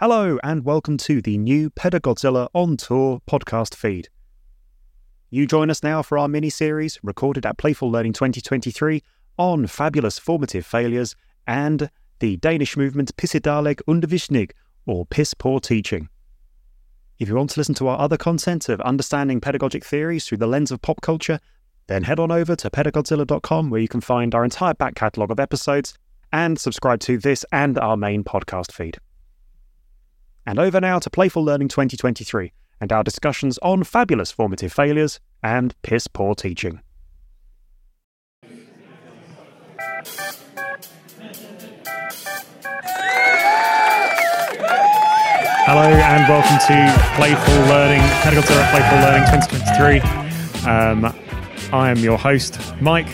Hello, and welcome to the new Pedagodzilla on Tour podcast feed. You join us now for our mini series recorded at Playful Learning 2023 on fabulous formative failures and the Danish movement Pissedårlig Undervisning, or piss poor teaching. If you want to listen to our other content of understanding pedagogic theories through the lens of pop culture, then head on over to pedagodzilla.com where you can find our entire back catalogue of episodes and subscribe to this and our main podcast feed. And over now to Playful Learning 2023 and our discussions on fabulous formative failures and piss poor teaching. Hello and welcome to Playful Learning, Pedagogy at Playful Learning 2023. Um, I am your host, Mike,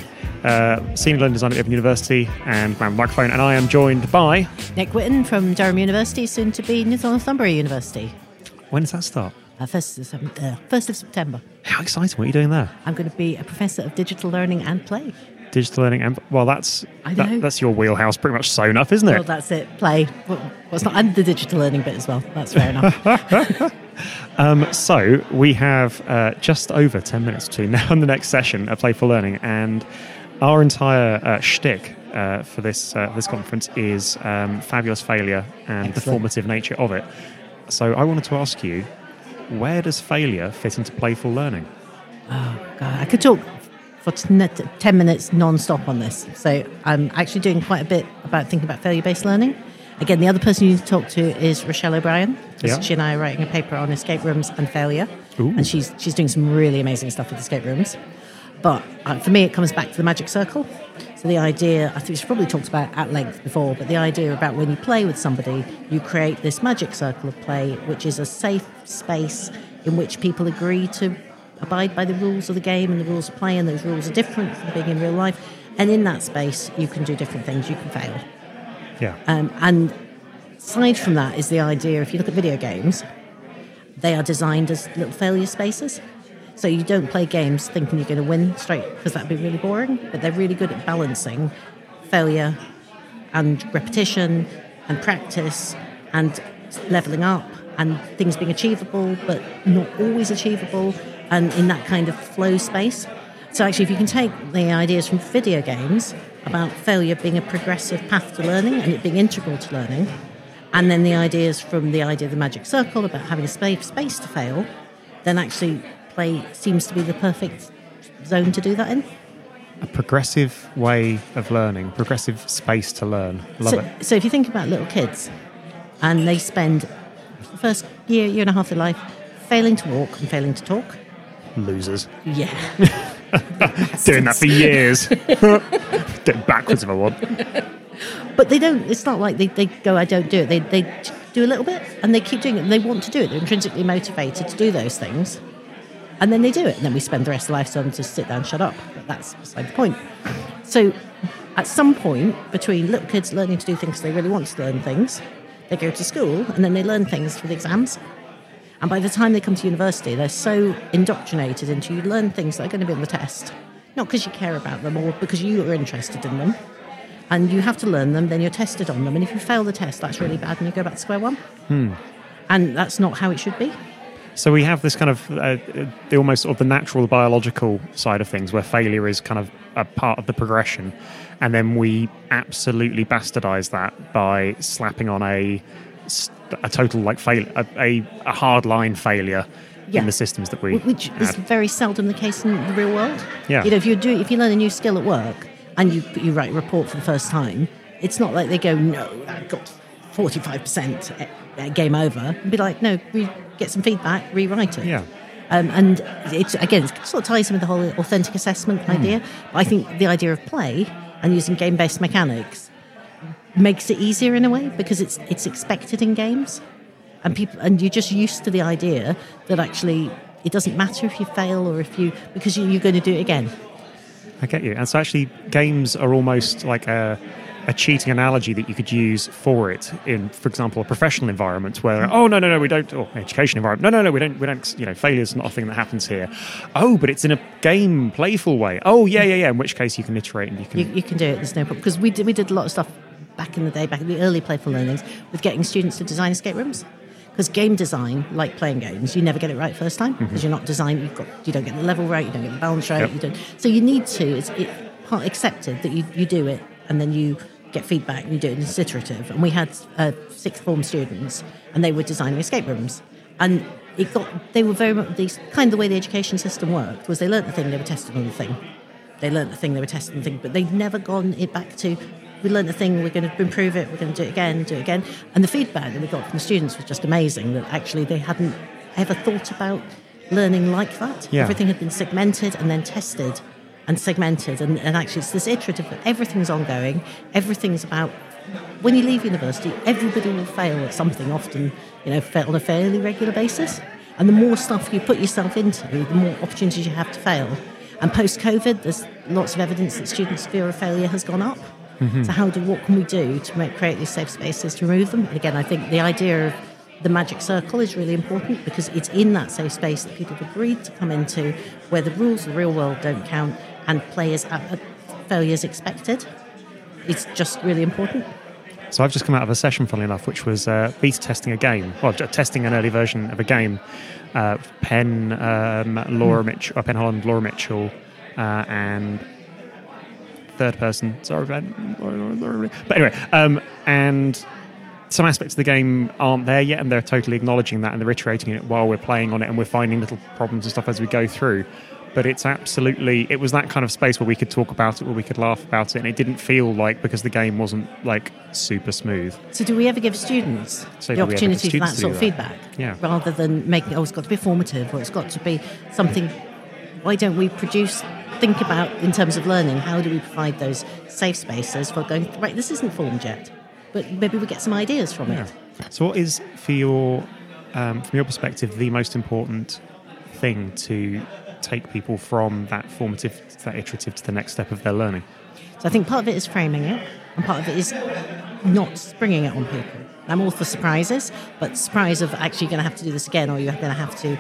uh, Senior Learning Designer at Open University, and my microphone, and I am joined by Nic Whitton from Durham University, soon to be Northumbria University. When does that start? Uh, first, of, uh, first of September. How exciting! What are you doing there? I'm going to be a professor of digital learning and play. Digital learning, and well, that's I that- that's your wheelhouse, pretty much sewn up, isn't it? Well, that's it. Play. Well, it's not and the digital learning bit as well. That's fair enough. Um, so we have uh, just over ten minutes between now and the next session of Playful Learning, and our entire uh, shtick uh, for this uh, this conference is um, fabulous failure and the formative nature of it. So I wanted to ask you, where does failure fit into playful learning? oh God, I could talk for t- ten minutes non-stop on this. So I'm actually doing quite a bit about thinking about failure-based learning. Again, the other person you need to talk to is Rochelle O'Brien. Yeah. She and I are writing a paper on escape rooms and failure, Ooh. and she's she's doing some really amazing stuff with escape rooms. But uh, for me, it comes back to the magic circle. So the idea, I think we've probably talked about at length before, but the idea about when you play with somebody, you create this magic circle of play, which is a safe space in which people agree to abide by the rules of the game and the rules of play, and those rules are different from being in real life. And in that space, you can do different things. You can fail. Yeah, Um, and aside from that is the idea if you look at video games, they are designed as little failure spaces. So you don't play games thinking you're going to win straight because that'd be really boring. But they're really good at balancing failure and repetition and practice and leveling up and things being achievable but not always achievable and in that kind of flow space. So actually if you can take the ideas from video games about failure being a progressive path to learning and it being integral to learning and then the ideas from the idea of the magic circle about having a safe space to fail, then actually play seems to be the perfect zone to do that in. a progressive way of learning, progressive space to learn. Love so, it. so if you think about little kids, and they spend the first year, year and a half of their life failing to walk and failing to talk. Losers Yeah, doing that for years. Do it backwards if I want. but they don't. It's not like they, they go, I don't do it. They they do a little bit, and they keep doing it. And they want to do it. They're intrinsically motivated to do those things, and then they do it. And then we spend the rest of life telling them to sit down, shut up. But that's beside the point. So, at some point between little kids learning to do things they really want to learn things, they go to school and then they learn things for the exams. And by the time they come to university, they're so indoctrinated into you learn things that are going to be on the test, not because you care about them or because you are interested in them. And you have to learn them, then you're tested on them. And if you fail the test, that's really bad and you go back to square one. Hmm. And that's not how it should be. So we have this kind of uh, the almost sort of the natural biological side of things, where failure is kind of a part of the progression, and then we absolutely bastardize that by slapping on a a total like fail a, a, a hard line failure Yeah. in the systems that we Wh- which is very seldom the case in the real world. Yeah. You know, if you do, if you learn a new skill at work and you you write a report for the first time, it's not like they go, no, I got forty five percent, eh, game over. And be like, no, we get some feedback, rewrite it. Yeah. Um, and it's again, it sort of ties in with the whole authentic assessment Hmm. idea. But I think the idea of play and using game based mechanics makes it easier in a way because it's it's expected in games, and people and you're just used to the idea that actually it doesn't matter if you fail or if you because you, you're going to do it again. I get you. And so actually, games are almost like a, a cheating analogy that you could use for it in, for example, a professional environment where, oh no, no, no, we don't, or education environment, no, no, no, we don't, we don't, you know, failure is not a thing that happens here. Oh, but it's in a game, playful way. Oh, yeah, yeah, yeah. In which case, you can iterate and you can. You, you can do it. There's no problem because we did we did a lot of stuff back in the day, back in the early playful learnings, with getting students to design escape rooms. Because game design, like playing games, you never get it right first time because Mm-hmm. you're not designed. You've got you don't get the level right, you don't get the balance right. Yep. You don't, so you need to. It's it, part accepted that you, you do it and then you get feedback and do it. It's iterative. And we had uh, sixth form students and they were designing escape rooms, and it got they were very much these kind of the way the education system worked was they learnt the thing, they were tested on the thing. They learnt the thing, they were testing on the thing, but they'd never gone it back to we learnt the thing, we're going to improve it, we're going to do it again, do it again. And the feedback that we got from the students was just amazing that actually they hadn't ever thought about learning like that. Yeah. Everything had been segmented and then tested and segmented. And, and actually, it's this iterative, everything's ongoing, everything's about. When you leave university, everybody will fail at something, often, you know, on a fairly regular basis. And the more stuff you put yourself into, the more opportunities you have to fail. And post COVID, there's lots of evidence that students' fear of failure has gone up. Mm-hmm. So, how do what can we do to make, create these safe spaces to remove them? And again, I think the idea of the magic circle is really important because it's in that safe space that people have agreed to come into, where the rules of the real world don't count and players at failures expected. It's just really important. So I've just come out of a session, funnily enough, which was uh, beta testing a game, well, testing an early version of a game. Uh, Penn, um, Laura Mitchell, uh, Penn Holland, Laura Mitchell, uh, and third person. Sorry. But anyway, um, and some aspects of the game aren't there yet, and they're totally acknowledging that, and they're iterating it while we're playing on it, and we're finding little problems and stuff as we go through. But it's absolutely, it was that kind of space where we could talk about it, where we could laugh about it, and it didn't feel like because the game wasn't like super smooth. So, do we ever give students So the do we ever give opportunity for that sort of that? feedback? Yeah. Rather than making, oh, it's got to be formative or it's got to be something. Why don't we produce, think about in terms of learning, how do we provide those safe spaces for going, right, this isn't formed yet, but maybe we get some ideas from it. So, what is, for your, um, from your perspective, the most important thing to take people from that formative to that iterative to the next step of their learning? So I think part of it is framing it, and part of it is not springing it on people. I'm all for surprises, but surprise of actually going to have to do this again, or you're going to have to,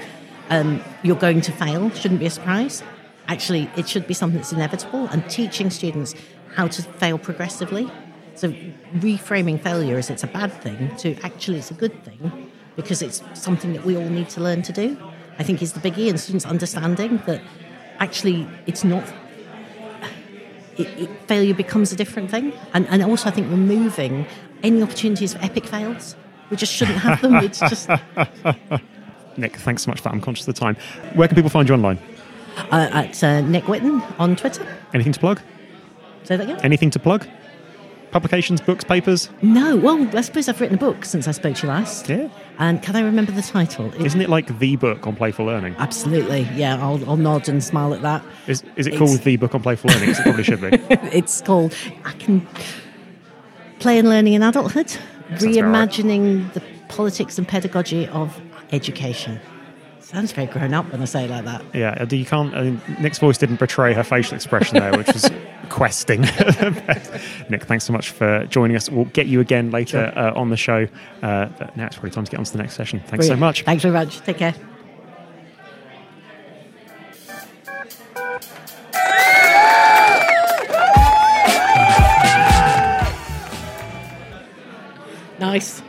um, you're going to fail shouldn't be a surprise. Actually, it should be something that's inevitable, and teaching students how to fail progressively. So reframing failure as it's a bad thing to actually it's a good thing because it's something that we all need to learn to do. I think is the biggie, and students understanding that actually it's not it, it, failure becomes a different thing. And, and also, I think removing any opportunities for epic fails. We just shouldn't have them. It's just Nic, thanks so much for that. I'm conscious of the time. Where can people find you online? uh, at uh, Nic Whitton on Twitter. Anything to plug? Say that again? Anything to plug? Publications, books, papers? No. Well, I suppose I've written a book since I spoke to you last. Yeah. And can I remember the title? It- Isn't it like the book on playful learning? Absolutely. Yeah, I'll, I'll nod and smile at that. Is, is it It's- called the book on playful learning? it probably should be. it's called I can play and learning in adulthood, about right. reimagining the politics and pedagogy of education. Sounds very grown up when I say it like that. Yeah, you can't. I mean, Nic's voice didn't betray her facial expression there, which was questing. Nick, thanks so much for joining us. We'll get you again later uh, on the show. Uh, but now it's probably time to get on to the next session. Thanks so much. Thanks very much. Take care. Nice.